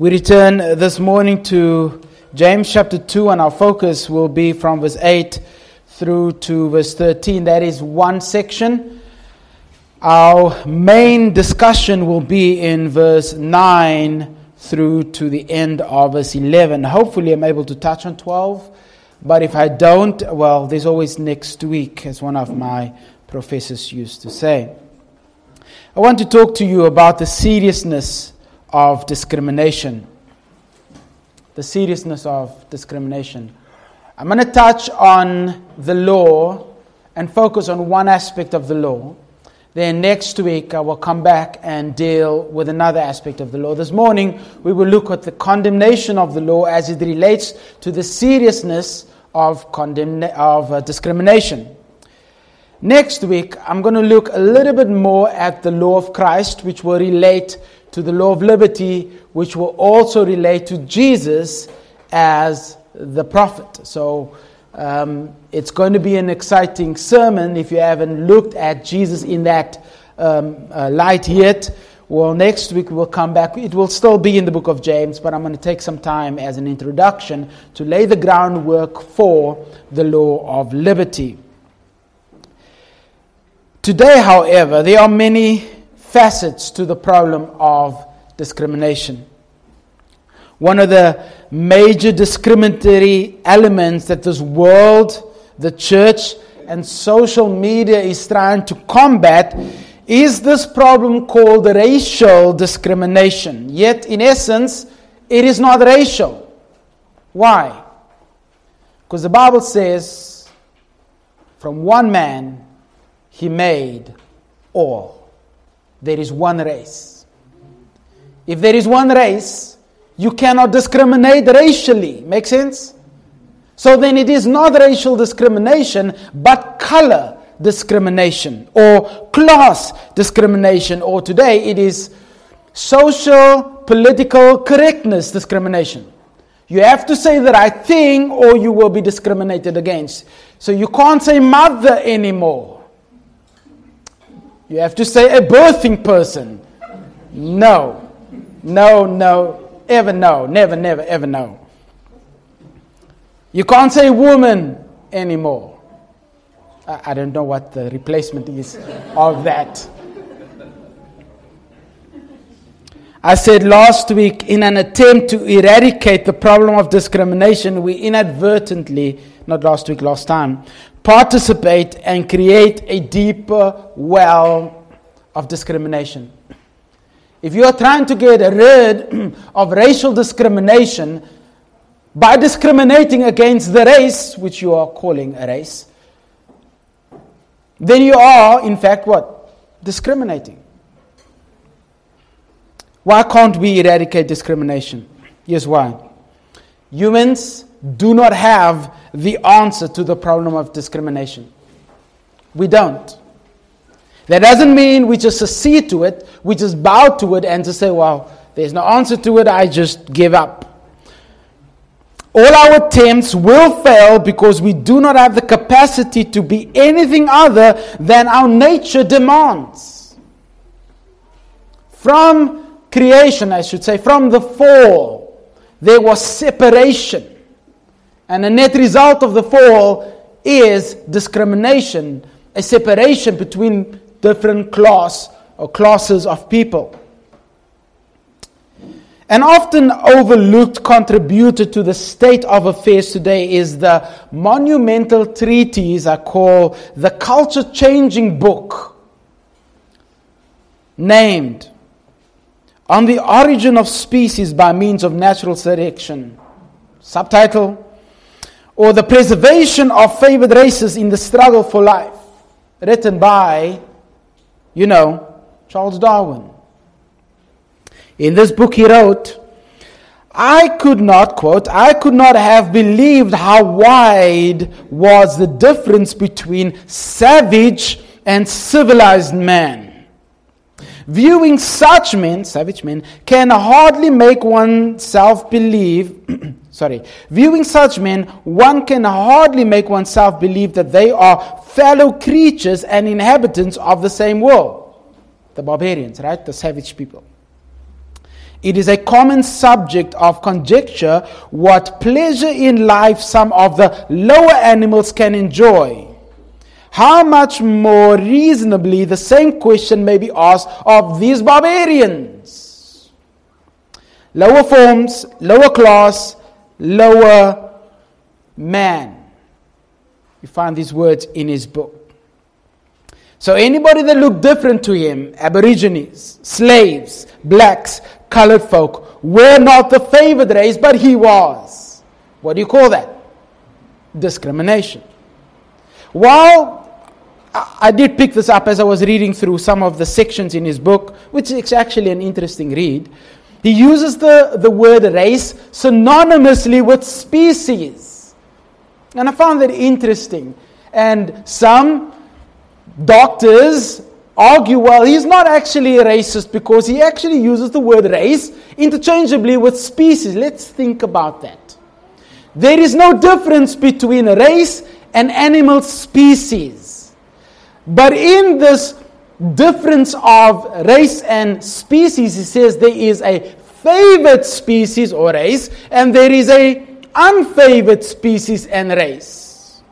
We return this morning to James chapter 2, and our focus will be from verse 8 through to verse 13. That is one section. Our main discussion will be in verse 9 through to the end of verse 11. Hopefully, I'm able to touch on 12, but if I don't, well, there's always next week, as one of my professors used to say. I want to talk to you about the seriousness of discrimination. The seriousness of discrimination. I'm going to touch on the law and focus on one aspect of the law. Then next week, I will come back and deal with another aspect of the law. This morning, we will look at the condemnation of the law as it relates to the seriousness of, condemna- of uh, discrimination. Next week, I'm going to look a little bit more at the law of Christ, which will relate to the law of liberty, which will also relate to Jesus as the prophet. So um, it's going to be an exciting sermon if you haven't looked at Jesus in that um, uh, light yet. Well, next week we'll come back. It will still be in the book of James, but I'm going to take some time as an introduction to lay the groundwork for the law of liberty. Today, however, there are many facets to the problem of discrimination. One of the major discriminatory elements that this world, the church, and social media is trying to combat is this problem called racial discrimination. Yet, in essence, it is not racial. Why? Because the Bible says, from one man he made all. There is one race. If there is one race, you cannot discriminate racially. Make sense? So then it is not racial discrimination, but color discrimination or class discrimination, or today it is social political correctness discrimination. You have to say the right thing or you will be discriminated against. So you can't say mother anymore. You have to say a birthing person. No. No, no, ever no. Never, never, ever no. You can't say woman anymore. I, I don't know what the replacement is of that. I said last week, in an attempt to eradicate the problem of discrimination, we inadvertently, not last week, last time, participate and create a deeper well of discrimination. If you are trying to get rid of racial discrimination by discriminating against the race, which you are calling a race, then you are, in fact, what? Discriminating. Why can't we eradicate discrimination? Here's why. Humans do not have the answer to the problem of discrimination. We don't. That doesn't mean we just accede to it, we just bow to it and just say, well, there's no answer to it, I just give up. All our attempts will fail because we do not have the capacity to be anything other than our nature demands. From creation, I should say, from the fall, there was separation. And the net result of the fall is discrimination, a separation between different class or classes of people. An often overlooked contributor to the state of affairs today is the monumental treatise I call the culture changing book, named On the Origin of Species by Means of Natural Selection. Subtitle or The Preservation of Favored Races in the Struggle for Life, written by, you know, Charles Darwin. In this book, he wrote, I could not, quote, I could not have believed how wide was the difference between savage and civilized man. Viewing such men, savage men, can hardly make oneself believe sorry, viewing such men, one can hardly make oneself believe that they are fellow creatures and inhabitants of the same world. The barbarians, right? The savage people. It is a common subject of conjecture what pleasure in life some of the lower animals can enjoy. How much more reasonably the same question may be asked of these barbarians? Lower forms, lower class, lower man. You find these words in his book. So, anybody that looked different to him, Aborigines, slaves, blacks, colored folk, were not the favored race, but he was. What do you call that? Discrimination. While I did pick this up as I was reading through some of the sections in his book, which is actually an interesting read. He uses the, the word race synonymously with species. And I found that interesting. And some doctors argue, well, he's not actually a racist because he actually uses the word race interchangeably with species. Let's think about that. There is no difference between race and animal species. But in this difference of race and species, he says there is a favored species or race, and there is a unfavored species and race.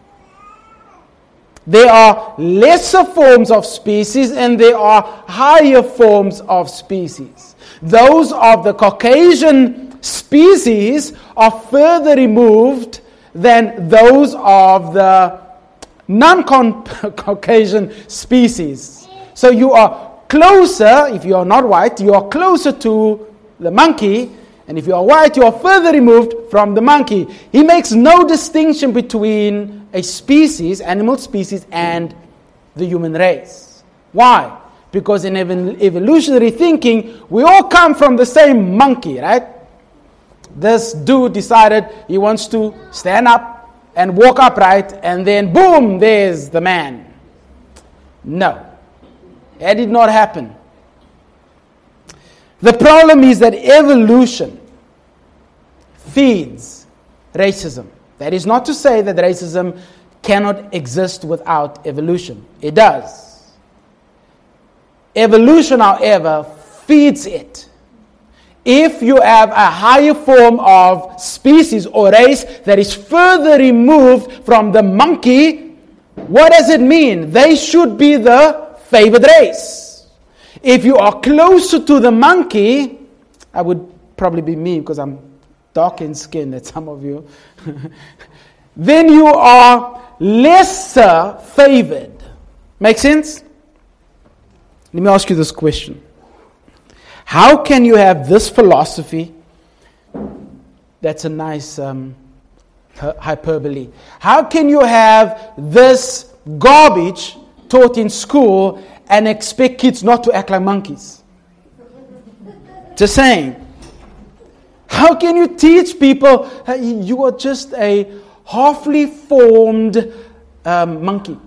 There are lesser forms of species and there are higher forms of species. Those of the Caucasian species are further removed than those of the non Caucasian species. So you are closer, if you are not white, you are closer to the monkey, and if you are white, you are further removed from the monkey. He makes no distinction between a species, animal species, and the human race. Why? Because in evolutionary thinking, we all come from the same monkey, right? This dude decided he wants to stand up and walk upright, and then boom, there's the man. No, that did not happen. The problem is that evolution feeds racism. That is not to say that racism cannot exist without evolution. It does. Evolution, however, feeds it. If you have a higher form of species or race that is further removed from the monkey, what does it mean? They should be the favored race. If you are closer to the monkey, I would probably be me because I'm dark in skin, that some of you, then you are lesser favored. Make sense? Let me ask you this question How can you have this philosophy? That's a nice um, hyperbole. How can you have this garbage taught in school and expect kids not to act like monkeys? Just saying. How can you teach people you are just a halfly formed um, monkey?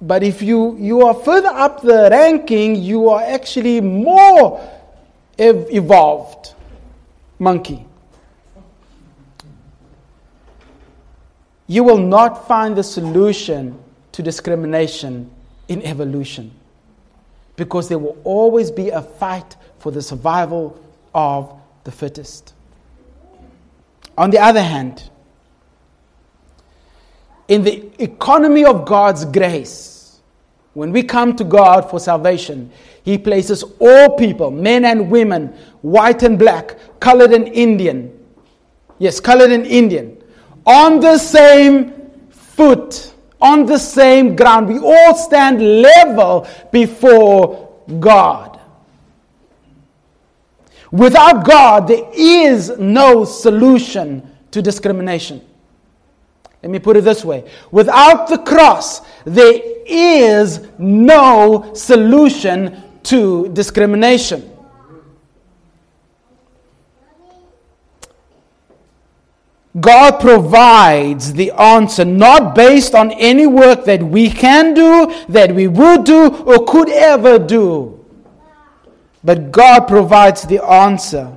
But if you, you are further up the ranking, you are actually more ev- evolved monkey. You will not find the solution to discrimination in evolution because there will always be a fight for the survival of the fittest. On the other hand, in the economy of God's grace, when we come to God for salvation, He places all people, men and women, white and black, colored and Indian, yes, colored and Indian, on the same foot, on the same ground. We all stand level before God. Without God, there is no solution to discrimination. Let me put it this way without the cross, there is no solution to discrimination. God provides the answer not based on any work that we can do, that we would do, or could ever do. But God provides the answer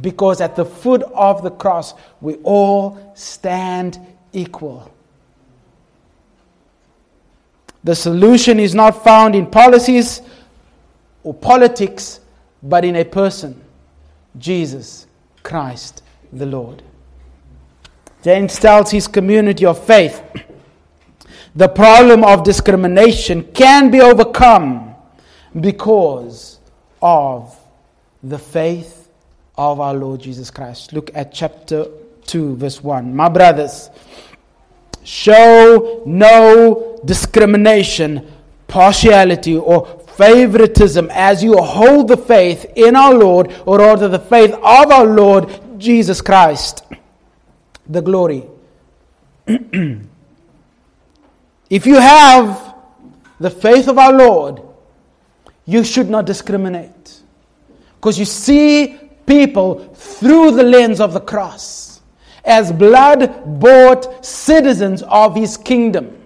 because at the foot of the cross, we all stand equal. The solution is not found in policies or politics, but in a person, Jesus Christ the Lord. James tells his community of faith the problem of discrimination can be overcome because of the faith of our Lord Jesus Christ. Look at chapter 2, verse 1. My brothers, show no discrimination, partiality, or favoritism as you hold the faith in our Lord, or rather the faith of our Lord Jesus Christ. The glory. if you have the faith of our Lord, you should not discriminate. Because you see people through the lens of the cross as blood bought citizens of his kingdom.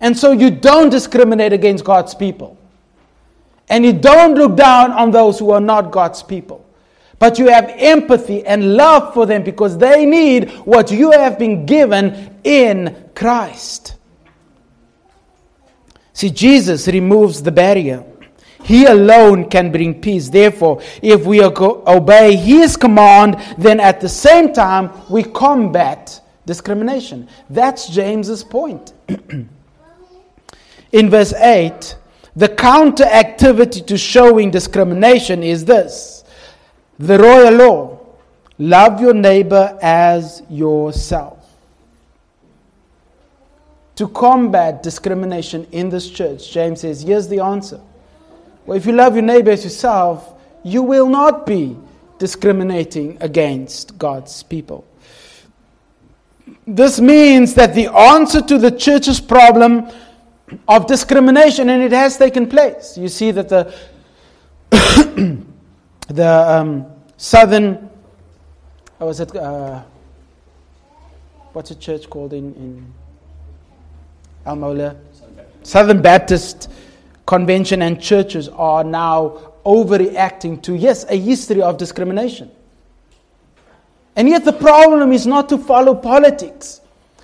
And so you don't discriminate against God's people. And you don't look down on those who are not God's people. But you have empathy and love for them because they need what you have been given in Christ. See, Jesus removes the barrier. He alone can bring peace. Therefore, if we obey His command, then at the same time we combat discrimination. That's James's point. In verse 8, the counter activity to showing discrimination is this the royal law love your neighbor as yourself. To combat discrimination in this church, James says, here's the answer well, if you love your neighbor as yourself, you will not be discriminating against God's people. This means that the answer to the church's problem of discrimination, and it has taken place. You see that the the um, southern, what was it? Uh, what's a church called in in Al Mola? Southern Baptist convention and churches are now overreacting to, yes, a history of discrimination. And yet the problem is not to follow politics.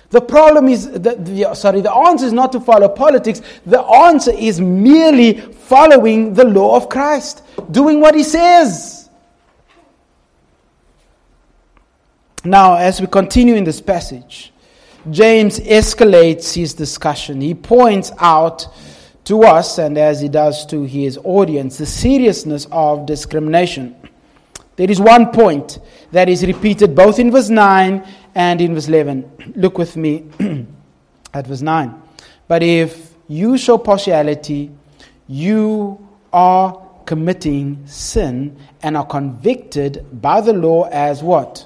The problem is, the, the, sorry, the answer is not to follow politics. The answer is merely following the law of Christ, doing what he says. Now, as we continue in this passage, James escalates his discussion. He points out to us, and as he does to his audience, the seriousness of discrimination. There is one point that is repeated both in verse 9 and in verse 11. Look with me at verse 9. But if you show partiality, you are committing sin and are convicted by the law as what?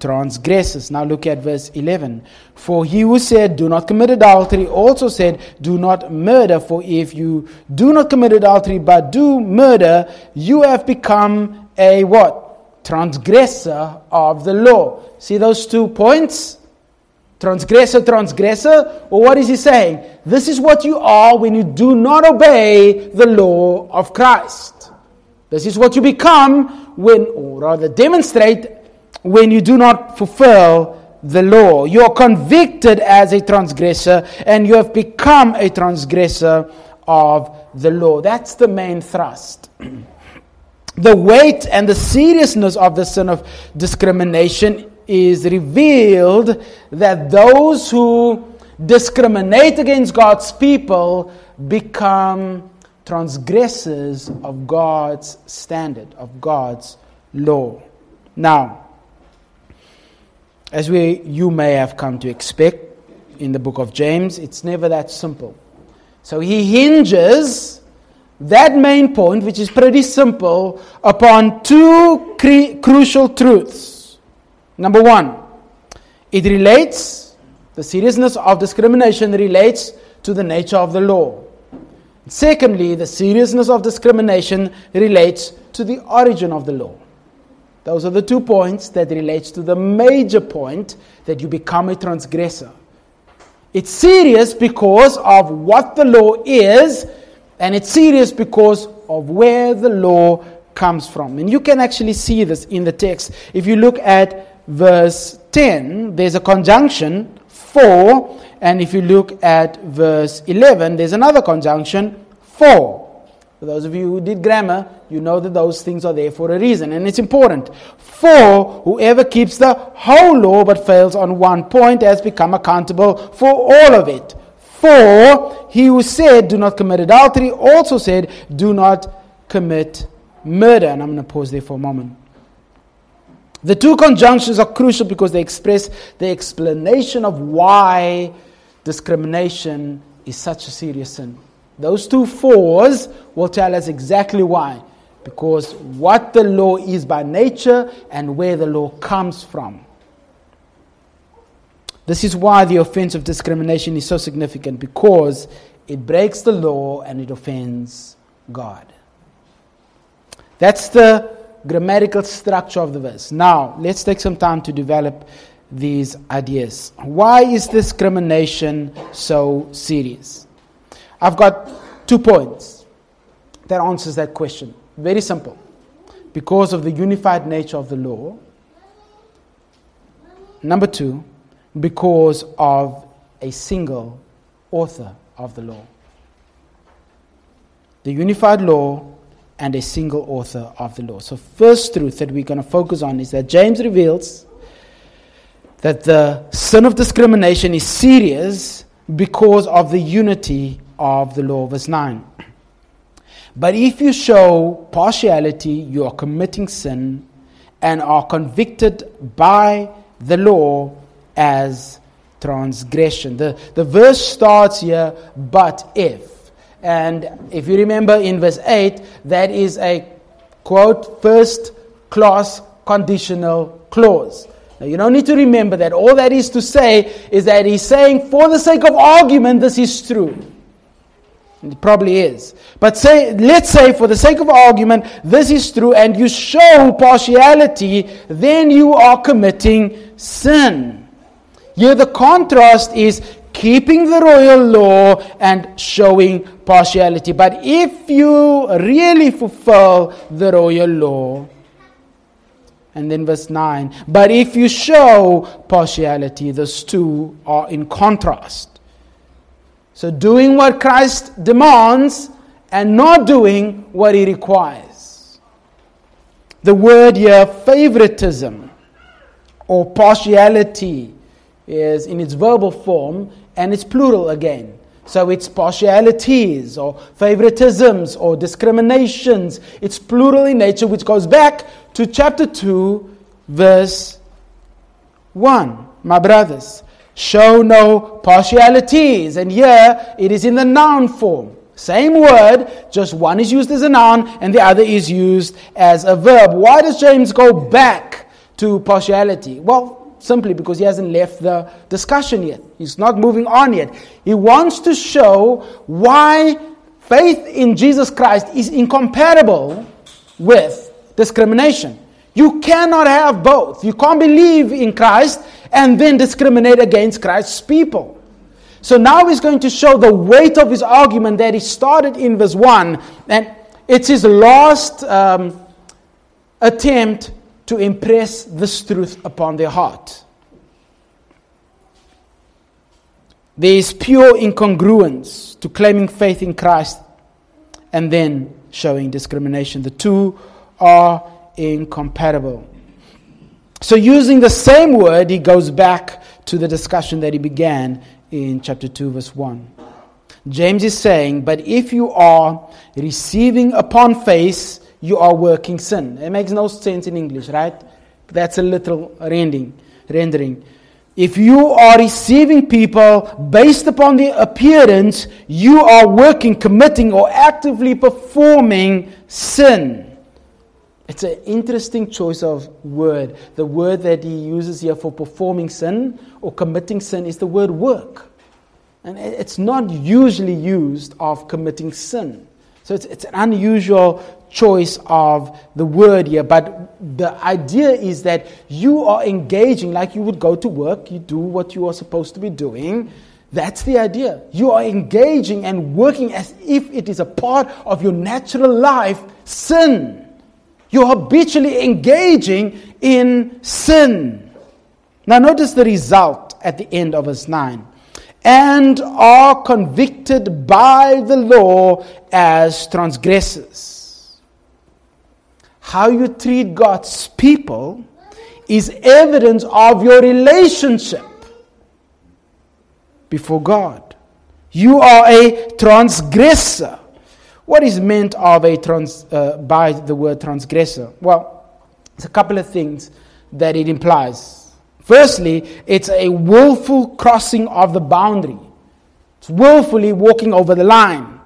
transgressors. Now look at verse 11. For he who said, Do not commit adultery, also said, Do not murder. For if you do not commit adultery, but do murder, you have become a what? Transgressor of the law. See those two points? Transgressor, transgressor. Well, what is he saying? This is what you are when you do not obey the law of Christ. This is what you become when, or rather demonstrate when you do not fulfill the law. You are convicted as a transgressor and you have become a transgressor of the law. That's the main thrust. the weight and the seriousness of the sin of discrimination is revealed that those who discriminate against God's people become transgressors of God's standard, of God's law. Now, as we, you may have come to expect in the book of James, it's never that simple. So he hinges that main point, which is pretty simple, upon two cre- crucial truths. Number one, it relates, the seriousness of discrimination relates to the nature of the law. Secondly, the seriousness of discrimination relates to the origin of the law. Those are the two points that relates to the major point that you become a transgressor. It's serious because of what the law is, and it's serious because of where the law comes from. And you can actually see this in the text. If you look at verse 10, there's a conjunction for, and if you look at verse 11, there's another conjunction for. For those of you who did grammar, you know that those things are there for a reason, and it's important. For whoever keeps the whole law but fails on one point has become accountable for all of it. For he who said, Do not commit adultery, also said, Do not commit murder. And I'm going to pause there for a moment. The two conjunctions are crucial because they express the explanation of why discrimination is such a serious sin. Those two fours will tell us exactly why. Because what the law is by nature and where the law comes from. This is why the offense of discrimination is so significant because it breaks the law and it offends God. That's the grammatical structure of the verse. Now, let's take some time to develop these ideas. Why is discrimination so serious? I've got two points that answers that question. Very simple. Because of the unified nature of the law. Number 2, because of a single author of the law. The unified law and a single author of the law. So, first truth that we're going to focus on is that James reveals that the sin of discrimination is serious because of the unity of the law. Verse 9. But if you show partiality, you are committing sin and are convicted by the law as transgression. The, the verse starts here, but if. And if you remember in verse 8, that is a quote, first class conditional clause. Now, you don't need to remember that. All that is to say is that he's saying, for the sake of argument, this is true. It probably is. But say, let's say, for the sake of argument, this is true, and you show partiality, then you are committing sin. Here, the contrast is keeping the royal law and showing partiality. But if you really fulfill the royal law, and then verse 9, but if you show partiality, those two are in contrast. So, doing what Christ demands and not doing what he requires. The word here, favoritism or partiality, is in its verbal form and it's plural again. So it's partialities or favoritisms or discriminations. It's plural in nature, which goes back to chapter 2, verse 1. My brothers, show no partialities. And here it is in the noun form. Same word, just one is used as a noun and the other is used as a verb. Why does James go back to partiality? Well, simply because he hasn't left the discussion yet. He's not moving on yet. He wants to show why faith in Jesus Christ is incompatible with discrimination. You cannot have both. You can't believe in Christ and then discriminate against Christ's people. So now he's going to show the weight of his argument that he started in verse 1, and it's his last um, attempt to impress this truth upon their heart. There is pure incongruence to claiming faith in Christ and then showing discrimination. The two are incompatible. So, using the same word, he goes back to the discussion that he began in chapter 2, verse 1. James is saying, But if you are receiving upon faith, you are working sin. It makes no sense in English, right? That's a little rendering. rendering. If you are receiving people based upon their appearance, you are working, committing, or actively performing sin. It's an interesting choice of word. The word that he uses here for performing sin or committing sin is the word work. And it's not usually used of committing sin. So it's, it's an unusual choice of the word here. But the idea is that you are engaging like you would go to work, you do what you are supposed to be doing. That's the idea. You are engaging and working as if it is a part of your natural life, sin. You're habitually engaging in sin. Now, notice the result at the end of verse 9. and are convicted by the law as transgressors. How you treat God's people is evidence of your relationship before God. You are a transgressor. What is meant of a trans, uh, by the word transgressor? Well, it's a couple of things that it implies. Firstly, it's a willful crossing of the boundary. It's willfully walking over the line.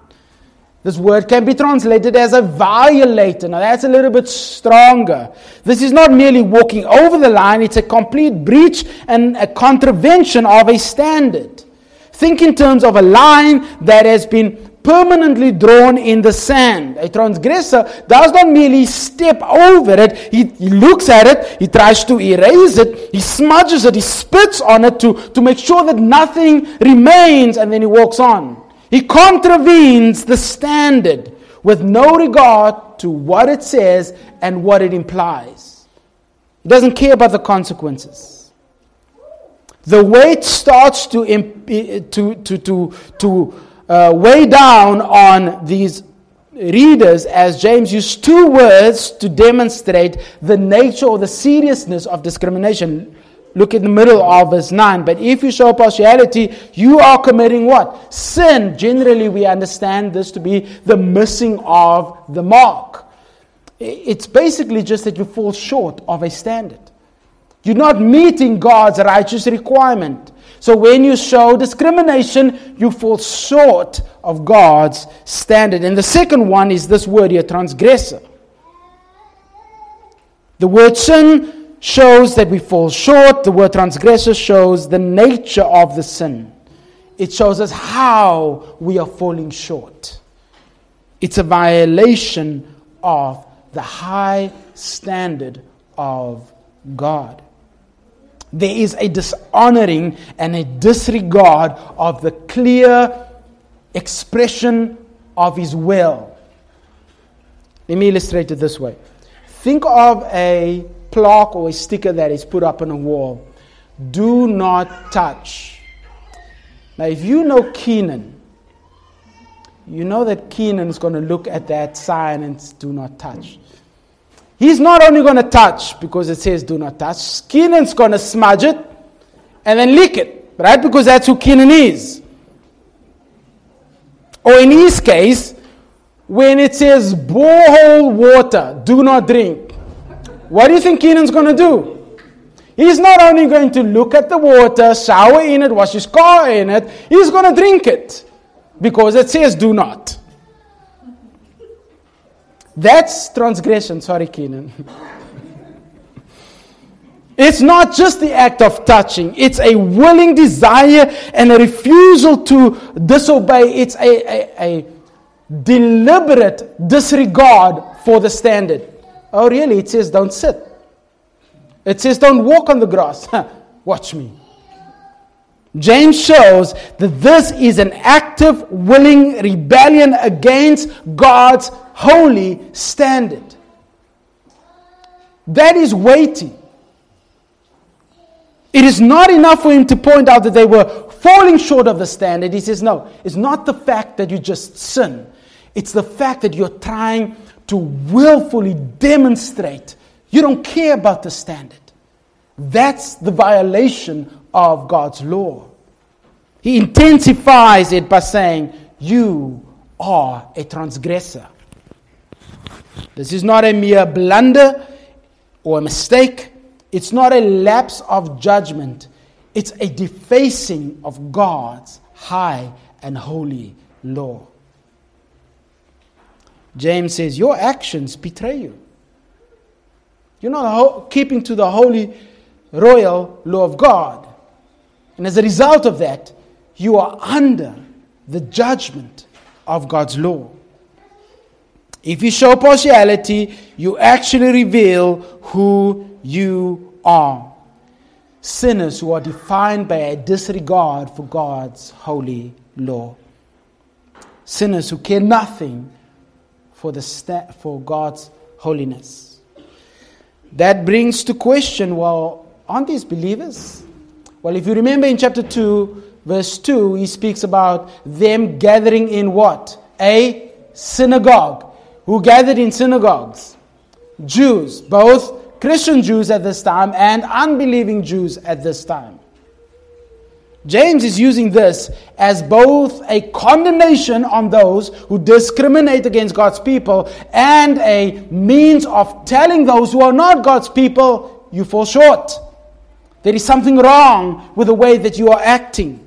This word can be translated as a violator. Now, that's a little bit stronger. This is not merely walking over the line, it's a complete breach and a contravention of a standard. Think in terms of a line that has been permanently drawn in the sand. A transgressor does not merely step over it, he, he, looks at it, he tries to erase it, he smudges it, he spits on it to, to make sure that nothing remains, and then he walks on. He contravenes the standard with no regard to what it says and what it implies. He doesn't care about the consequences. The weight starts to, to, to, to, to uh, weigh down on these readers as James used two words to demonstrate the nature or the seriousness of discrimination. Look in the middle of verse 9. But if you show partiality, you are committing what? Sin. Generally, we understand this to be the missing of the mark. It's basically just that you fall short of a standard. You're not meeting God's righteous requirement. So when you show discrimination, you fall short of God's standard. And the second one is this word here, transgressor. The word sin shows that we fall short. The word transgressor shows the nature of the sin. It shows us how we are falling short. It's a violation of the high standard of God there is a dishonoring and a disregard of the clear expression of his will. Let me illustrate it this way. Think of a plaque or a sticker that is put up on a wall. Do not touch. Now, if you know Keenan, you know that Keenan is going to look at that sign and do not touch. He's not only going to touch because it says do not touch, Keenan's going to smudge it and then lick it, right? Because that's who Keenan is. Or in his case, when it says borehole water, do not drink, what do you think Kenan's going to do? He's not only going to look at the water, shower in it, wash his car in it, he's going to drink it because it says do not. That's transgression. Sorry, Kenan. It's not just the act of touching, it's a willing desire and a refusal to disobey. It's a, a, a, deliberate disregard for the standard. Oh, really? It says don't sit, it says don't walk on the grass. Watch me. James shows that this is an active, willing rebellion against God's holy standard. That is weighty. It is not enough for him to point out that they were falling short of the standard. He says, no, it's not the fact that you just sin, it's the fact that you're trying to willfully demonstrate you don't care about the standard. That's the violation of God's law. He intensifies it by saying, You are a transgressor. This is not a mere blunder or a mistake. It's not a lapse of judgment. It's a defacing of God's high and holy law. James says, Your actions betray you. You're not keeping to the holy, royal law of God. And as a result of that, you are under the judgment of God's law. If you show partiality, you actually reveal who you are. Sinners who are defined by a disregard for God's holy law. Sinners who care nothing for, the for God's holiness. That brings to question well, aren't these believers? Well, if you remember in chapter 2, verse 2, he speaks about them gathering in what? A synagogue. Who gathered in synagogues? Jews, both Christian Jews at this time and unbelieving Jews at this time. James is using this as both a condemnation on those who discriminate against God's people and a means of telling those who are not God's people, you fall short. There is something wrong with the way that you are acting.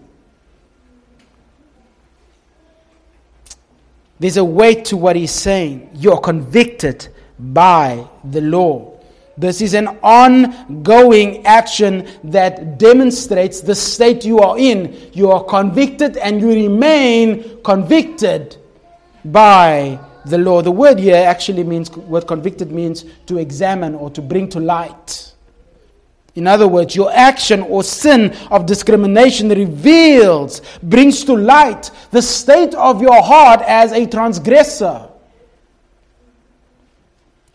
There's a weight to what he's saying. You're convicted by the law. This is an ongoing action that demonstrates the state you are in. You are convicted and you remain convicted by the law. The word here actually means, what convicted means to examine or to bring to light. In other words, your action or sin of discrimination reveals, brings to light the state of your heart as a transgressor.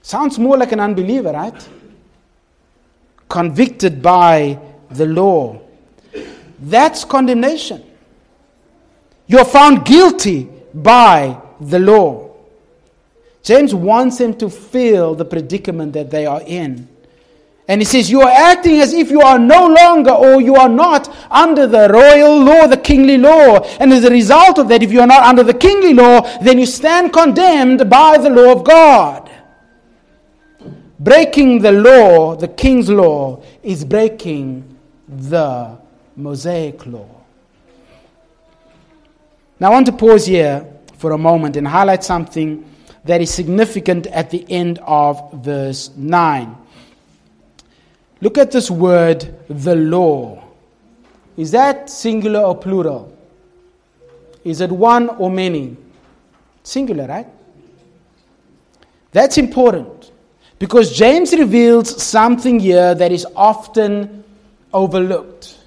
Sounds more like an unbeliever, right? Convicted by the law. That's condemnation. You're found guilty by the law. James wants them to feel the predicament that they are in. And he says, You are acting as if you are no longer or you are not under the royal law, the kingly law. And as a result of that, if you are not under the kingly law, then you stand condemned by the law of God. Breaking the law, the king's law, is breaking the Mosaic law. Now, I want to pause here for a moment and highlight something that is significant at the end of verse 9. Look at this word, the law. Is that singular or plural? Is it one or many? Singular, right? That's important. Because James reveals something here that is often overlooked.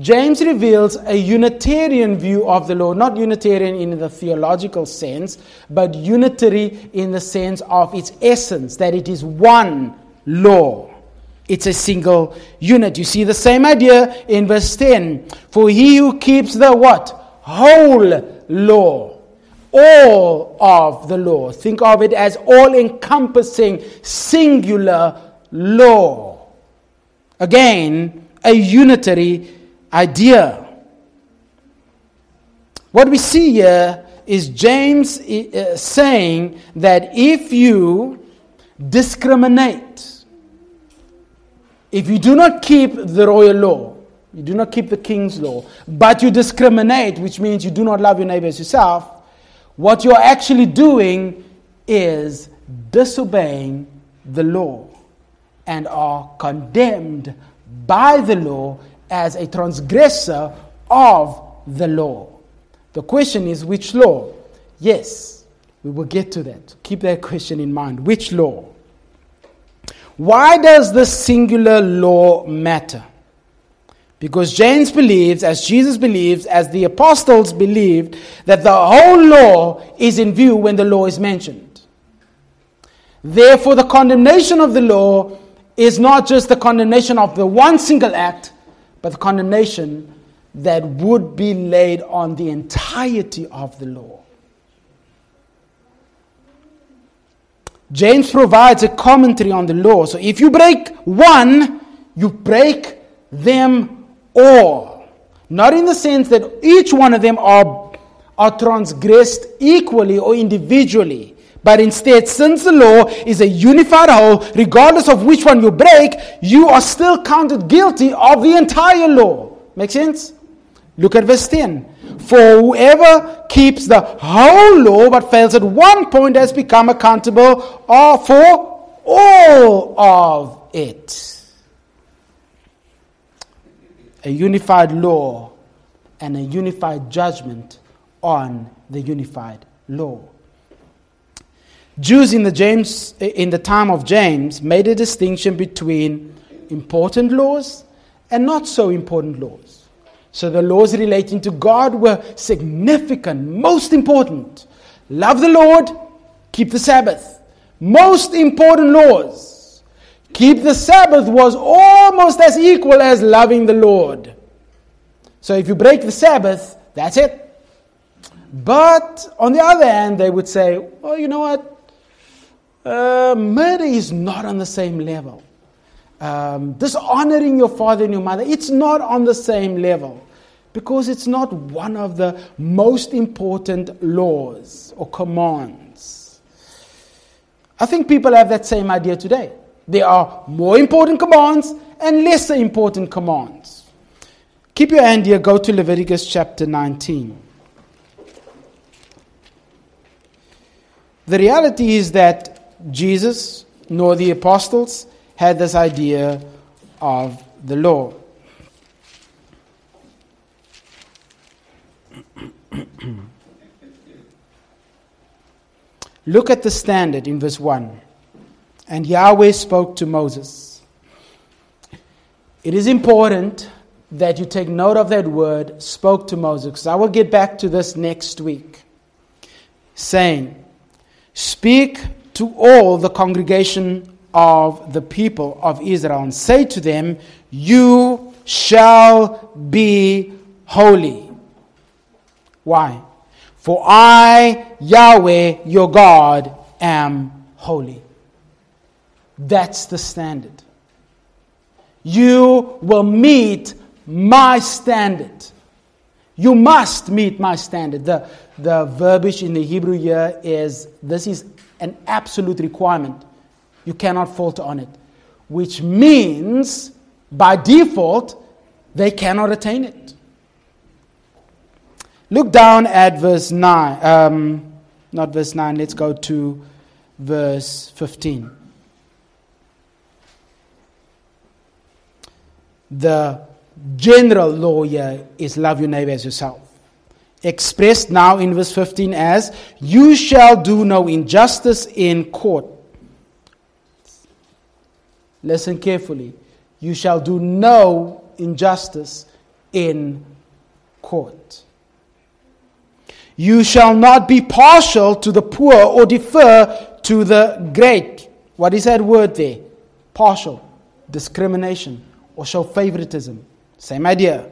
James reveals a Unitarian view of the law, not Unitarian in the theological sense, but unitary in the sense of its essence, that it is one law. It's a single unit. You see the same idea in verse 10. For he who keeps the what? Whole law all of the law. Think of it as all encompassing, singular law. Again, a unitary idea. What we see here is James uh, saying that if you discriminate, if you do not keep the royal law, you do not keep the king's law, but you discriminate, which means you do not love your neighbor as yourself, what you're actually doing is disobeying the law and are condemned by the law as a transgressor of the law. The question is which law? Yes, we will get to that. Keep that question in mind. Which law? Why does the singular law matter? Because James believes, as Jesus believes, as the apostles believed, that the whole law is in view when the law is mentioned. Therefore, the condemnation of the law is not just the condemnation of the one single act, but the condemnation that would be laid on the entirety of the law. James provides a commentary on the law. So if you break one, you break them all. Not in the sense that each one of them are, are transgressed equally or individually. But instead, since the law is a unified whole, regardless of which one you break, you are still counted guilty of the entire law. Make sense? Look at verse 10. For whoever keeps the whole law but fails at one point has become accountable uh, for all of it a unified law and a unified judgment on the unified law. Jews in the, James, in the time of James made a distinction between important laws and not so important laws. So the laws relating to God were significant, most important. Love the Lord, keep the Sabbath. Most important laws keep the Sabbath was almost as equal as loving the Lord. So if you break the Sabbath, that's it. But on the other hand, they would say, well, you know what? Uh, murder is not on the same level. Um, dishonoring your father and your mother, it's not on the same level because it's not one of the most important laws or commands. I think people have that same idea today. There are more important commands and lesser important commands. Keep your hand here, go to Leviticus chapter 19. The reality is that Jesus nor the apostles had this idea of the law. Look at the standard in verse 1. And Yahweh spoke to Moses. It is important that you take note of that word, spoke to Moses, I will get back to this next week. Saying, Speak to all the congregation of the people of Israel and say to them, You shall be holy. Why? For I, Yahweh, your God, am holy. That's the standard. You will meet my standard. You must meet my standard. The, the verbiage in the Hebrew here is this is an absolute requirement. You cannot falter on it, which means by default, they cannot attain it. Look down at verse 9. Um, not verse 9, let's go to verse 15. The general law here is love your neighbor as yourself. Expressed now in verse 15 as, You shall do no injustice in court. Listen carefully. You shall do no injustice in court. You shall not be partial to the poor or defer to the great. What is that word there? Partial, discrimination, or show favoritism. Same idea.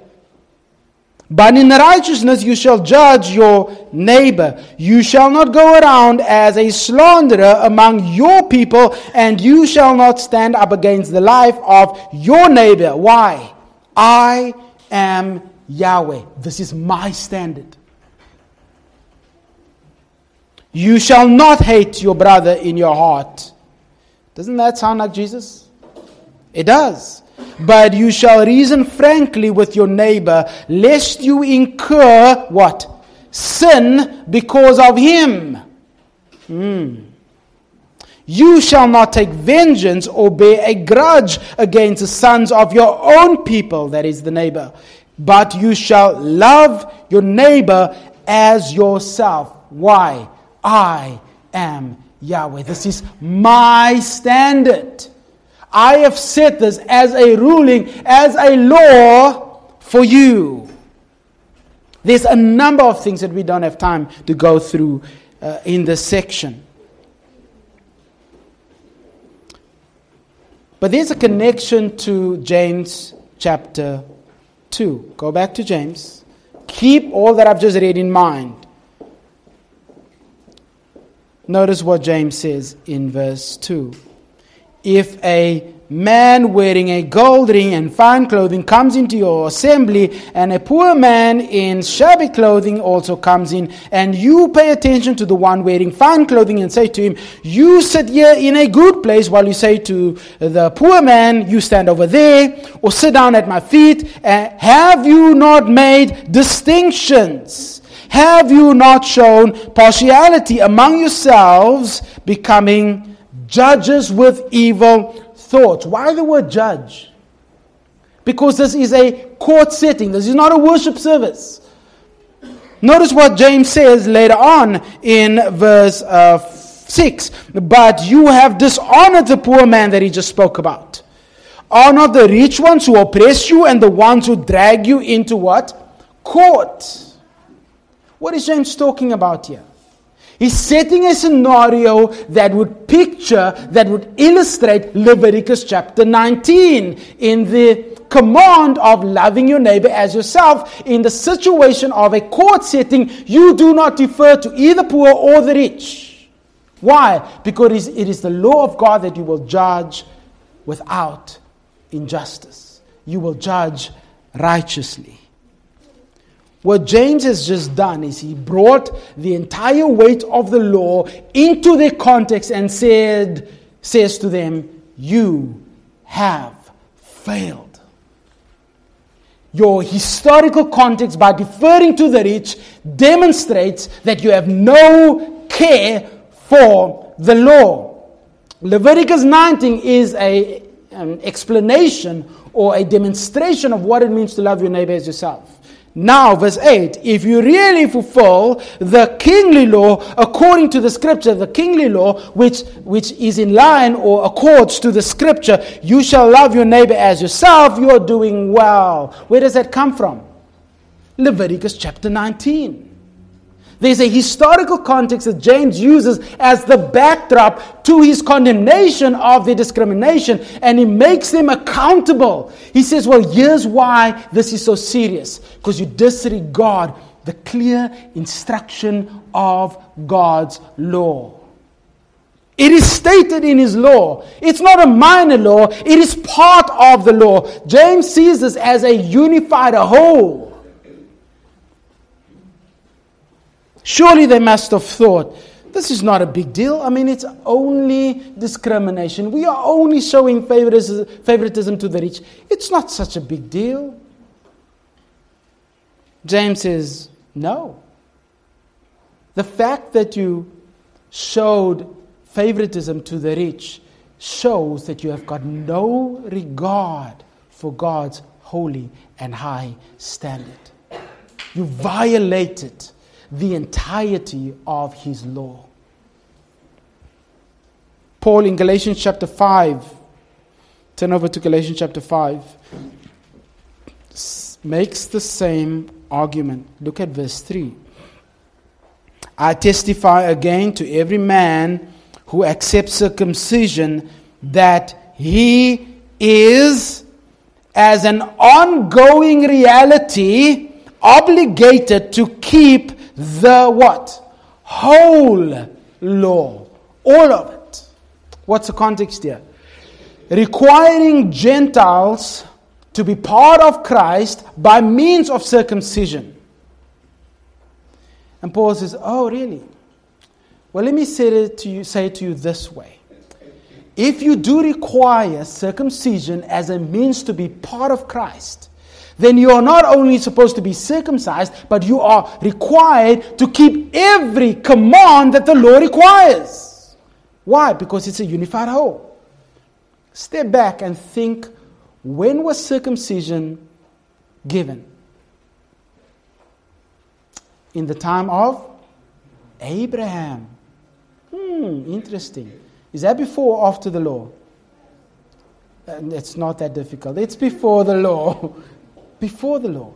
But in righteousness you shall judge your neighbor. You shall not go around as a slanderer among your people, and you shall not stand up against the life of your neighbor. Why? I am Yahweh. This is my standard. You shall not hate your brother in your heart. Doesn't that sound like Jesus? It does. But you shall reason frankly with your neighbor, lest you incur what? Sin because of him. Mm. You shall not take vengeance or bear a grudge against the sons of your own people, that is the neighbor, but you shall love your neighbor as yourself. Why? I am Yahweh. This is my standard. I have set this as a ruling, as a law for you. There's a number of things that we don't have time to go through uh, in this section. But there's a connection to James chapter 2. Go back to James. Keep all that I've just read in mind. Notice what James says in verse 2 if a man wearing a gold ring and fine clothing comes into your assembly, and a poor man in shabby clothing also comes in, and you pay attention to the one wearing fine clothing and say to him, You sit here in a good place, while you say to the poor man, You stand over there, or sit down at my feet, uh, have you not made distinctions? Have you not shown partiality among yourselves, becoming judges with evil thoughts. Why the word judge? Because this is a court setting, this is not a worship service. Notice what James says later on in verse uh, 6 But you have dishonored the poor man that he just spoke about. Are not the rich ones who oppress you and the ones who drag you into what? Court. What is James talking about here? He's setting a scenario that would picture, that would illustrate Leviticus chapter 19 in the command of loving your neighbor as yourself. In the situation of a court setting, you do not defer to either poor or the rich. Why? Because it is the law of God that you will judge without injustice. You will judge righteously. What James has just done is he brought the entire weight of the law into their context and said, says to them, You have failed. Your historical context, by deferring to the rich, demonstrates that you have no care for the law. Leviticus 19 is a, an explanation or a demonstration of what it means to love your neighbor as yourself. Now, verse 8 if you really fulfill the kingly law according to the scripture, the kingly law which, which is in line or accords to the scripture, you shall love your neighbor as yourself, you're doing well. Where does that come from? Leviticus chapter 19. There's a historical context that James uses as the backdrop to his condemnation of the discrimination, and he makes them accountable. He says, Well, here's why this is so serious because you disregard the clear instruction of God's law. It is stated in his law. It's not a minor law, it is part of the law. James sees this as a unified whole. Surely they must have thought, this is not a big deal. I mean, it's only discrimination. We are only showing favoritism to the rich. It's not such a big deal. James says, no. The fact that you showed favoritism to the rich shows that you have got no regard for God's holy and high standard. You violated the entirety of his law. Paul in Galatians chapter 5, turn over to Galatians chapter 5, makes the same argument. Look at verse 3. I testify again to every man who accepts circumcision that he is, as an ongoing reality, obligated to keep the what? Whole law. All of it. What's the context here? Requiring Gentiles to be part of Christ by means of circumcision. And Paul says, Oh, really? Well, let me say it to you, say it to you this way. If you do require circumcision as a means to be part of Christ, then you are not only supposed to be circumcised, but you are required to keep every command that the law requires. Why? Because it's a unified whole. Step back and think when was circumcision given? In the time of Abraham. Hmm, interesting. Is that before or after the law? And it's not that difficult. It's before the law. before the law.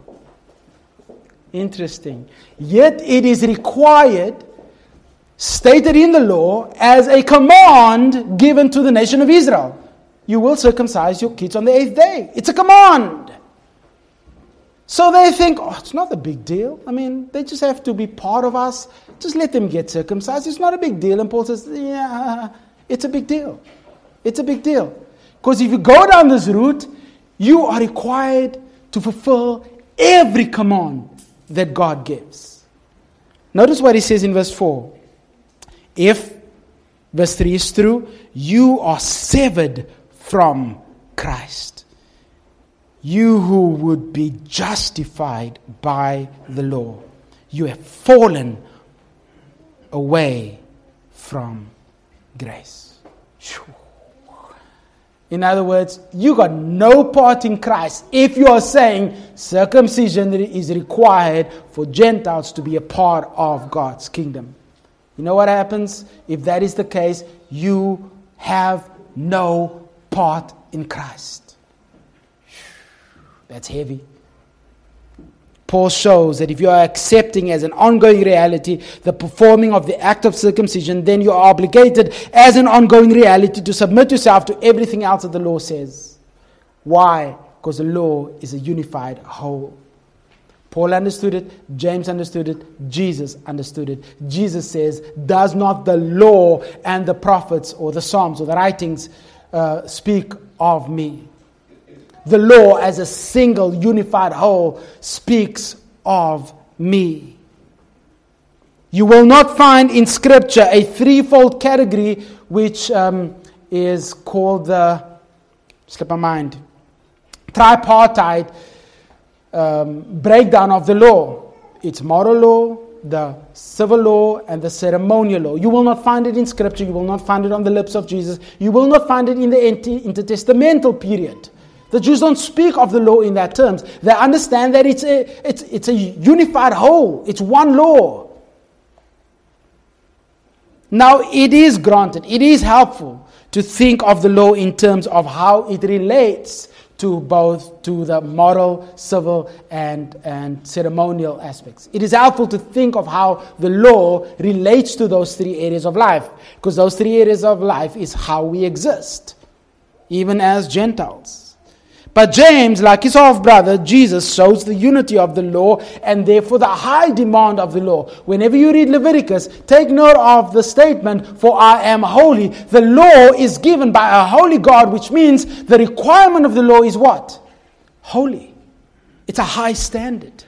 Interesting. Yet it is required, stated in the law, as a command given to the nation of Israel. You will circumcise your kids on the eighth day. It's a command. So they think, oh, it's not a big deal. I mean, they just have to be part of us. Just let them get circumcised. It's not a big deal. And Paul says, yeah, it's a big deal. It's a big deal. Because if you go down this route, you are required to fulfill every command that God gives. Notice what he says in verse 4. If, verse 3 is true, you are severed from Christ. You who would be justified by the law, you have fallen away from grace. In other words, you got no part in Christ if you are saying circumcision is required for Gentiles to be a part of God's kingdom. You know what happens? If that is the case, you have no part in Christ. That's heavy. Paul shows that if you are accepting as an ongoing reality the performing of the act of circumcision, then you are obligated as an ongoing reality to submit yourself to everything else that the law says. Why? because the law is a unified whole. Paul understood it, James understood it, Jesus understood it. Jesus says, Does not the law and the prophets or the Psalms or the writings uh, speak of me? The law, as a single unified whole, speaks of me. You will not find in Scripture a threefold category which um, is called the, slip my mind, tripartite um, breakdown of the law. It's moral law, the civil law, and the ceremonial law. You will not find it in Scripture. You will not find it on the lips of Jesus. You will not find it in the intertestamental period. The Jews don't speak of the law in that terms. They understand that it's a, it's, it's a unified whole, it's one law. Now, it is granted, it is helpful to think of the law in terms of how it relates to both to the moral, civil, and, and ceremonial aspects. It is helpful to think of how the law relates to those three areas of life, because those three areas of life is how we exist, even as Gentiles. But James, like his half brother, Jesus, shows the unity of the law and therefore the high demand of the law. Whenever you read Leviticus, take note of the statement, For I am holy. The law is given by a holy God, which means the requirement of the law is what? Holy. It's a high standard.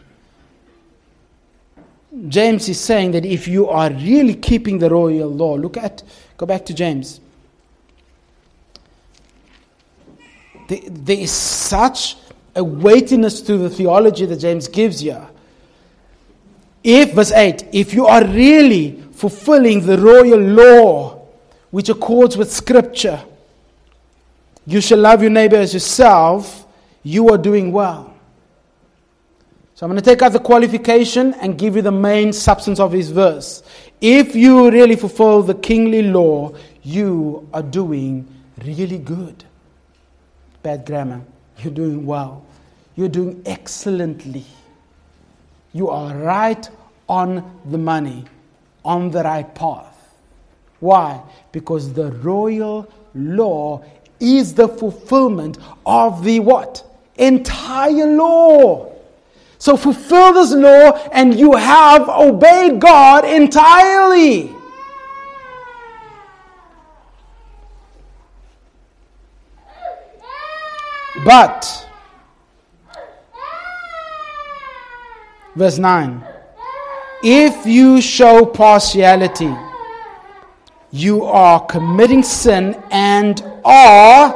James is saying that if you are really keeping the royal law, look at, go back to James. There is such a weightiness to the theology that James gives here. If, verse 8, if you are really fulfilling the royal law which accords with Scripture, you shall love your neighbor as yourself, you are doing well. So I'm going to take out the qualification and give you the main substance of his verse. If you really fulfill the kingly law, you are doing really good bad grammar. You're doing well. You're doing excellently. You are right on the money, on the right path. Why? Because the royal law is the fulfillment of the what? Entire law. So fulfill this law and you have obeyed God entirely. But, verse 9, if you show partiality, you are committing sin and are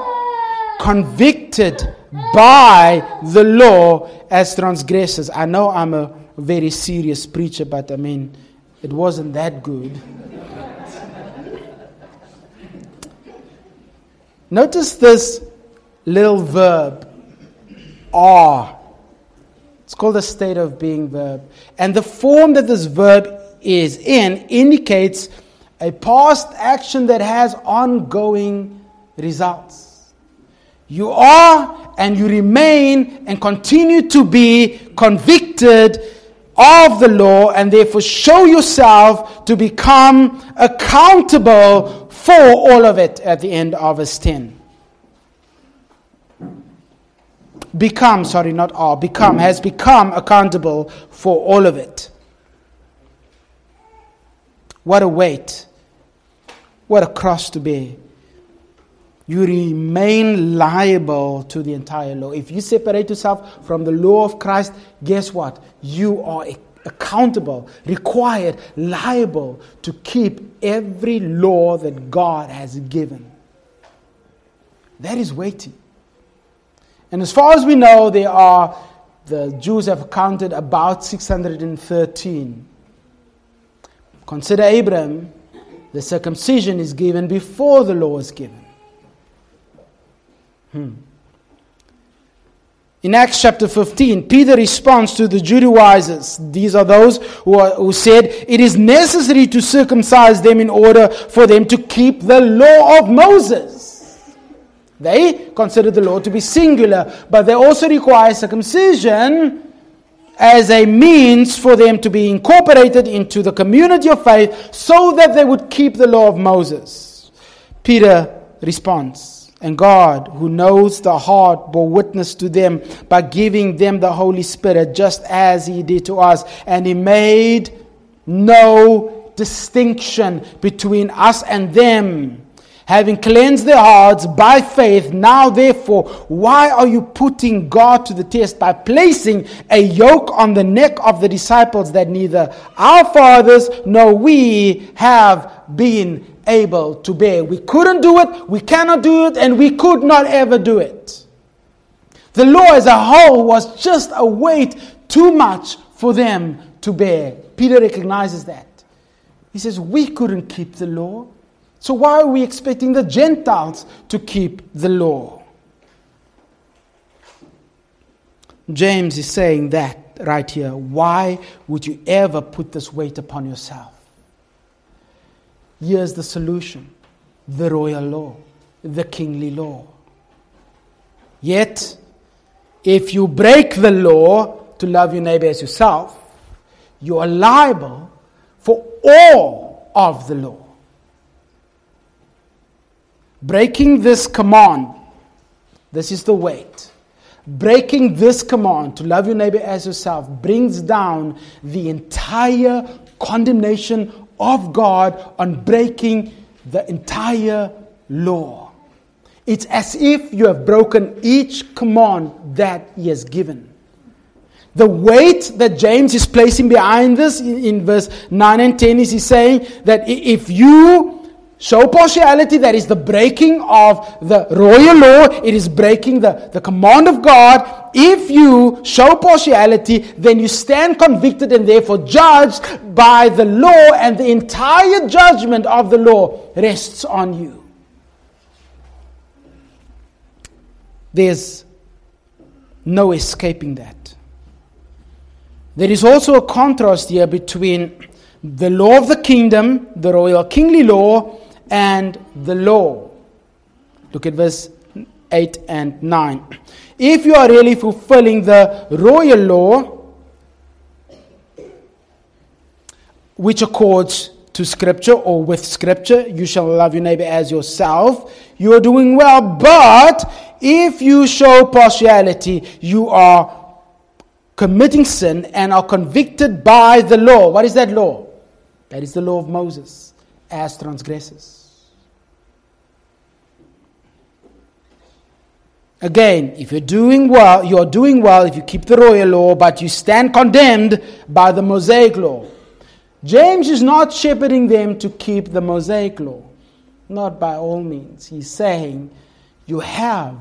convicted by the law as transgressors. I know I'm a very serious preacher, but I mean, it wasn't that good. Notice this little verb, are. It's called a state of being verb. And the form that this verb is in indicates a past action that has ongoing results. You are and you remain and continue to be convicted of the law and therefore show yourself to become accountable for all of it at the end of verse 10. Become, sorry, not are, become, has become accountable for all of it. What a weight. What a cross to bear. You remain liable to the entire law. If you separate yourself from the law of Christ, guess what? You are accountable, required, liable to keep every law that God has given. That is weighty. And as far as we know, there are, the Jews have counted about 613. Consider Abraham, the circumcision is given before the law is given. Hmm. In Acts chapter 15, Peter responds to the Judaizers. These are those who, are, who said it is necessary to circumcise them in order for them to keep the law of Moses. They consider the law to be singular, but they also require circumcision as a means for them to be incorporated into the community of faith so that they would keep the law of Moses. Peter responds And God, who knows the heart, bore witness to them by giving them the Holy Spirit, just as He did to us. And He made no distinction between us and them. Having cleansed their hearts by faith, now therefore, why are you putting God to the test by placing a yoke on the neck of the disciples that neither our fathers nor we have been able to bear. We couldn't do it, we cannot do it, and we could not ever do it. The law as a whole was just a weight too much for them to bear. Peter recognizes that. He says, We couldn't keep the law. So why are we expecting the Gentiles to keep the law? James is saying that right here. Why would you ever put this weight upon yourself? Here's the solution the royal law, the kingly law. Yet, if you break the law to love your neighbor as yourself, you are liable for all of the law. Breaking this command, this is the weight. Breaking this command to love your neighbor as yourself brings down the entire condemnation of God on breaking the entire law. It's as if you have broken each command that He has given. The weight that James is placing behind this in, verse 9 and 10 is he's saying that if you Show partiality, that is the breaking of the royal law, it is breaking the, the command of God. If you show partiality, then you stand convicted and therefore judged by the law, and the entire judgment of the law rests on you. There's no escaping that. There is also a contrast here between the law of the kingdom, the royal kingly law, and the law. Look at verse 8 and 9. If you are really fulfilling the royal law, which accords to Scripture or with Scripture, you shall love your neighbor as yourself, you are doing well. But if you show partiality, you are committing sin and are convicted by the law. What is that law? That is the law of Moses as transgressors. Again, if you're doing well, you're doing well if you keep the royal law, but you stand condemned by the Mosaic law. James is not shepherding them to keep the Mosaic law. Not by all means. He's saying you have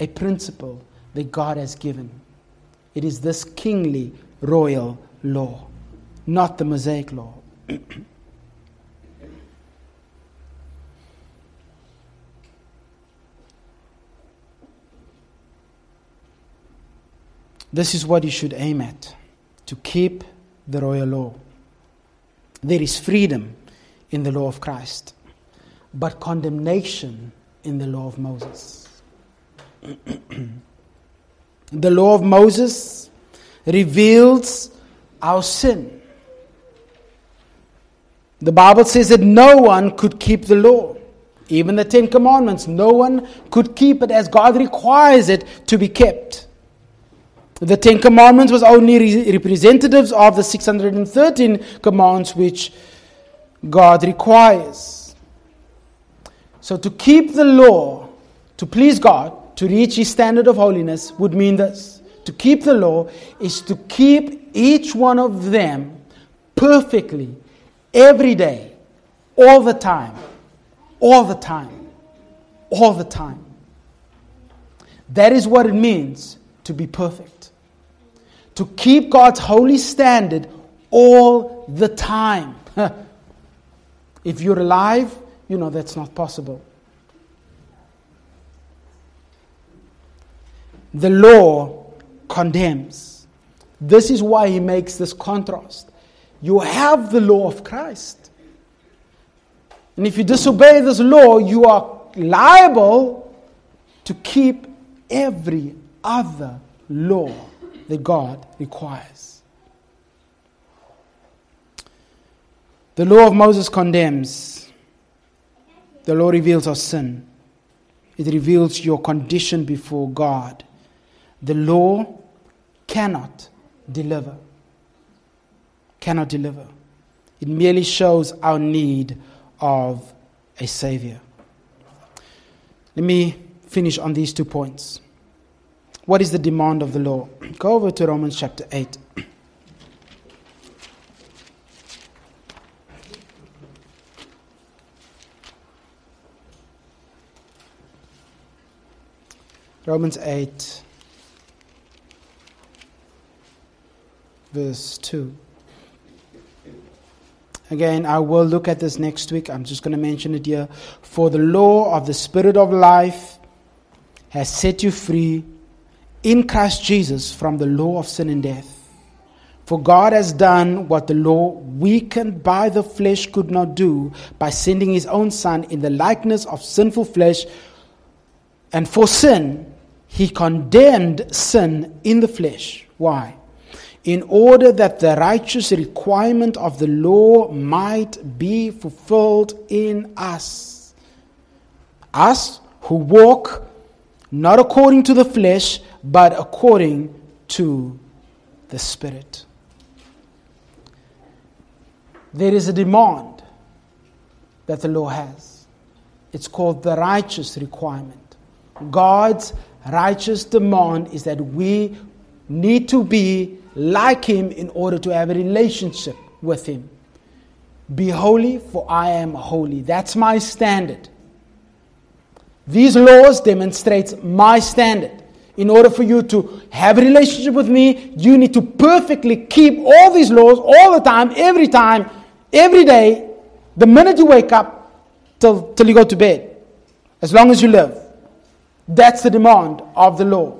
a principle that God has given. It is this kingly royal law, not the Mosaic law. This is what you should aim at to keep the royal law. There is freedom in the law of Christ, but condemnation in the law of Moses. the law of Moses reveals our sin. The Bible says that no one could keep the law. Even the Ten Commandments, no one could keep it as God requires it to be kept. The Ten Commandments was only re- representatives of the 613 commands which God requires. So to keep the law, to please God, to reach his standard of holiness would mean this. To keep the law is to keep each one of them perfectly, every day, all the time, all the time, all the time. That is what it means to be perfect. To keep God's holy standard all the time. if you're alive, you know that's not possible. The law condemns. This is why he makes this contrast. You have the law of Christ. And if you disobey this law, you are liable to keep every other law that God requires. The law of Moses condemns, the law reveals our sin. it reveals your condition before God. The law cannot deliver. Cannot deliver. It merely shows our need of a Savior. Let me finish on these two points. What is the demand of the law? Go over to Romans chapter 8. Romans 8, verse 2. Again, I will look at this next week. I'm just going to mention it here. For the law of the Spirit of life has set you free in Christ Jesus from the law of sin and death. For God has done what the law, weakened by the flesh, could not do by sending his own Son in the likeness of sinful flesh. And for sin, he condemned sin in the flesh. Why? In order that the righteous requirement of the law might be fulfilled in us. Us who walk not according to the flesh, but according to the Spirit. There is a demand that the law has. It's called the righteous requirement. God's righteous demand is that we need to be like Him in order to have a relationship with Him. Be holy, for I am holy. That's my standard. These laws demonstrate my standard. In order for you to have a relationship with me, you need to perfectly keep all these laws all the time, every time, every day, the minute you wake up till, till you go to bed, as long as you live. That's the demand of the law.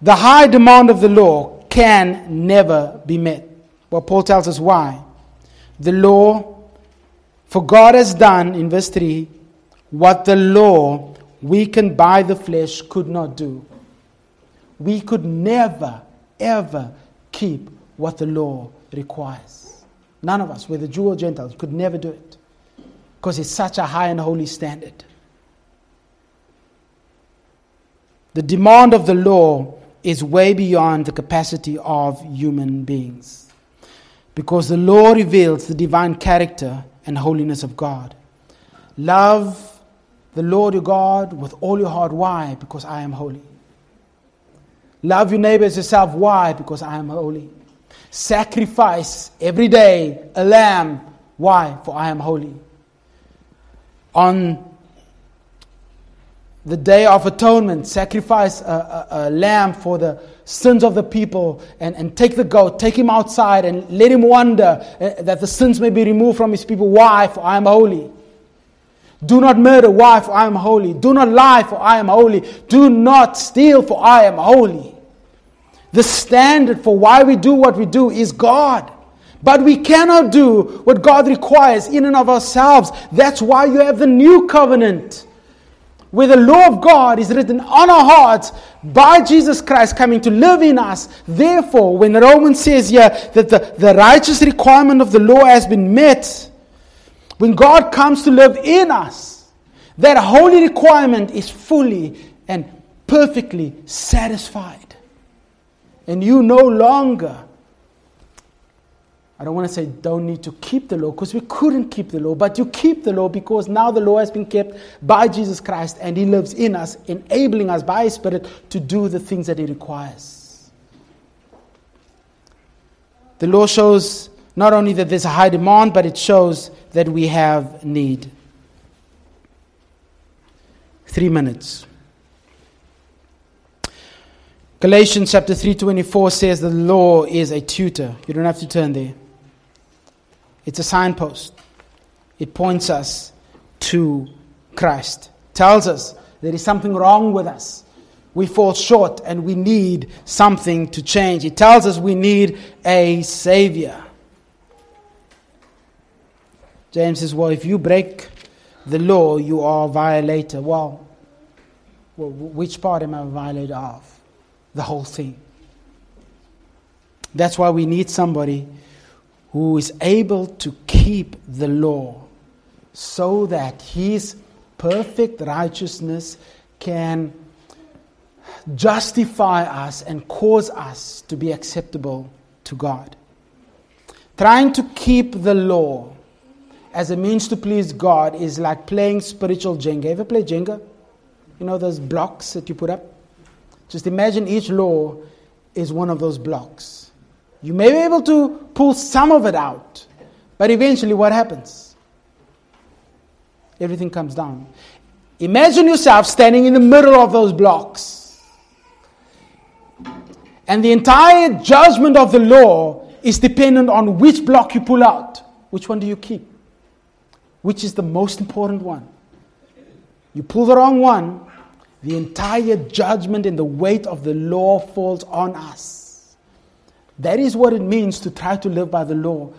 The high demand of the law can never be met. Well, Paul tells us why. The law, for God has done, in verse 3, what the law, weakened by the flesh, could not do. We could never, ever keep what the law requires. None of us, whether Jew or Gentile, could never do it because it's such a high and holy standard. The demand of the law is way beyond the capacity of human beings because the law reveals the divine character and holiness of God. Love the Lord your God with all your heart. Why? Because I am holy. Love your neighbor as yourself. Why? Because I am holy. Sacrifice every day a lamb. Why? For I am holy on the day of atonement, sacrifice a, a, a, lamb for the sins of the people and, and take the goat, take him outside and let him wander, uh, that the sins may be removed from his people. Why? For I am holy. Do not murder. Why? For I am holy. Do not lie, for I am holy. Do not steal, for I am holy. The standard for why we do what we do is God. But we cannot do what God requires in and of ourselves. That's why you have the new covenant, where the law of God is written on our hearts by Jesus Christ coming to live in us. Therefore, when Romans says here that the, the righteous requirement of the law has been met, when God comes to live in us, that holy requirement is fully and perfectly satisfied. And you no longer I don't want to say don't need to keep the law because we couldn't keep the law, but you keep the law because now the law has been kept by Jesus Christ and He lives in us, enabling us by His Spirit to do the things that He requires. The law shows not only that there's a high demand, but it shows that we have need. Three minutes. Galatians chapter 3:24 says the law is a tutor. You don't have to turn there. It's a signpost. It points us to Christ. Tells us there is something wrong with us. We fall short and we need something to change. It tells us we need a Savior. James says, Well, if you break the law, you are a violator. Well, well which part am I a violator of? The whole thing. That's why we need somebody who is able to keep the law so that his perfect righteousness can justify us and cause us to be acceptable to God. Trying to keep the law as a means to please God is like playing spiritual Jenga. Ever play Jenga? You know those blocks that you put up? Just imagine each law is one of those blocks. You may be able to pull some of it out, but eventually what happens? Everything comes down. Imagine yourself standing in the middle of those blocks. And the entire judgment of the law is dependent on which block you pull out. Which one do you keep? Which is the most important one? You pull the wrong one, the entire judgment and the weight of the law falls on us. That is what it means to try to live by the law.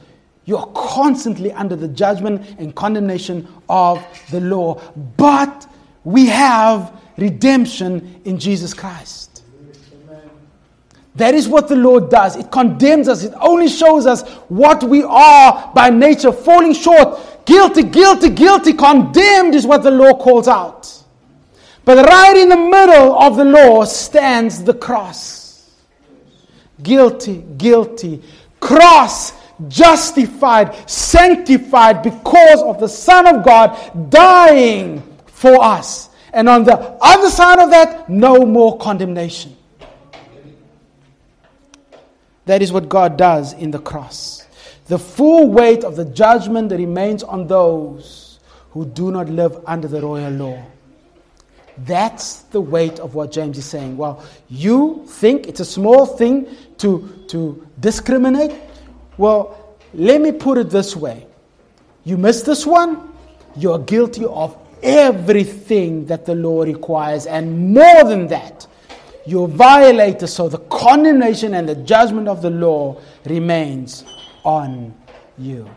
You are constantly under the judgment and condemnation of the law. But we have redemption in Jesus Christ. That is what the Lord does. It condemns us. It only shows us what we are by nature, falling short. Guilty, guilty, guilty, condemned is what the law calls out. But right in the middle of the law stands the cross. Guilty, guilty. Cross, justified, sanctified because of the Son of God dying for us. And on the other side of that, no more condemnation. That is what God does in the cross. The full weight of the judgment that remains on those who do not live under the royal law. That's the weight of what James is saying. Well, you think it's a small thing to, to discriminate? Well, let me put it this way you miss this one, you're guilty of everything that the law requires, and more than that you're violated, so the condemnation and the judgment of the law remains on you.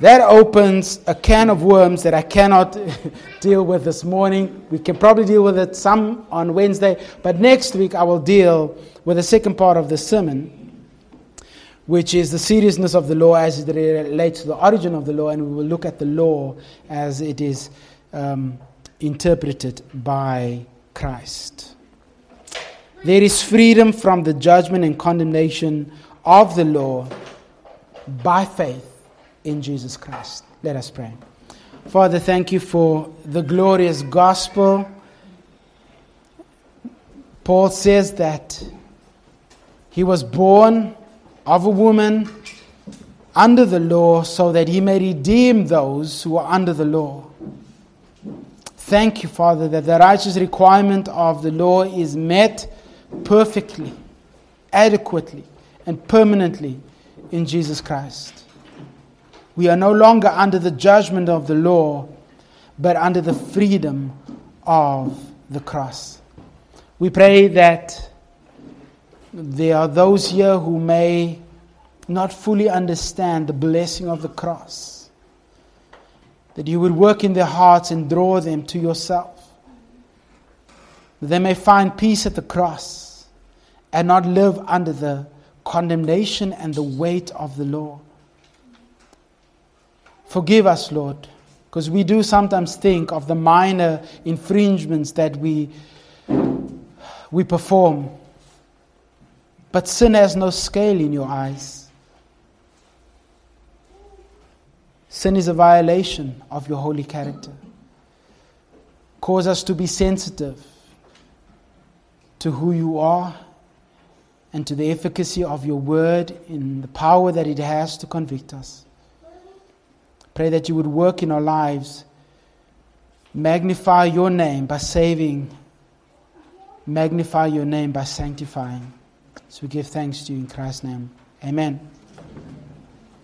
That opens a can of worms that I cannot deal with this morning. We can probably deal with it some on Wednesday, but next week I will deal with the second part of the sermon, which is the seriousness of the law as it relates to the origin of the law, and we will look at the law as it is um, interpreted by Christ. There is freedom from the judgment and condemnation of the law by faith in Jesus Christ. Let us pray. Father, thank you for the glorious gospel. Paul says that he was born of a woman under the law so that he may redeem those who are under the law. Thank you, Father, that the righteous requirement of the law is met perfectly, adequately, and permanently in Jesus Christ. We are no longer under the judgment of the law, but under the freedom of the cross. We pray that there are those here who may not fully understand the blessing of the cross, that you would work in their hearts and draw them to yourself that they may find peace at the cross and not live under the condemnation and the weight of the law. Forgive us, Lord, because we do sometimes think of the minor infringements that we, we perform. But sin has no scale in your eyes. Sin is a violation of your holy character. Cause us to be sensitive to who you are and to the efficacy of your word in the power that it has to convict us. Pray that you would work in our lives, magnify your name by saving, magnify your name by sanctifying. So we give thanks to you in Christ's name. Amen.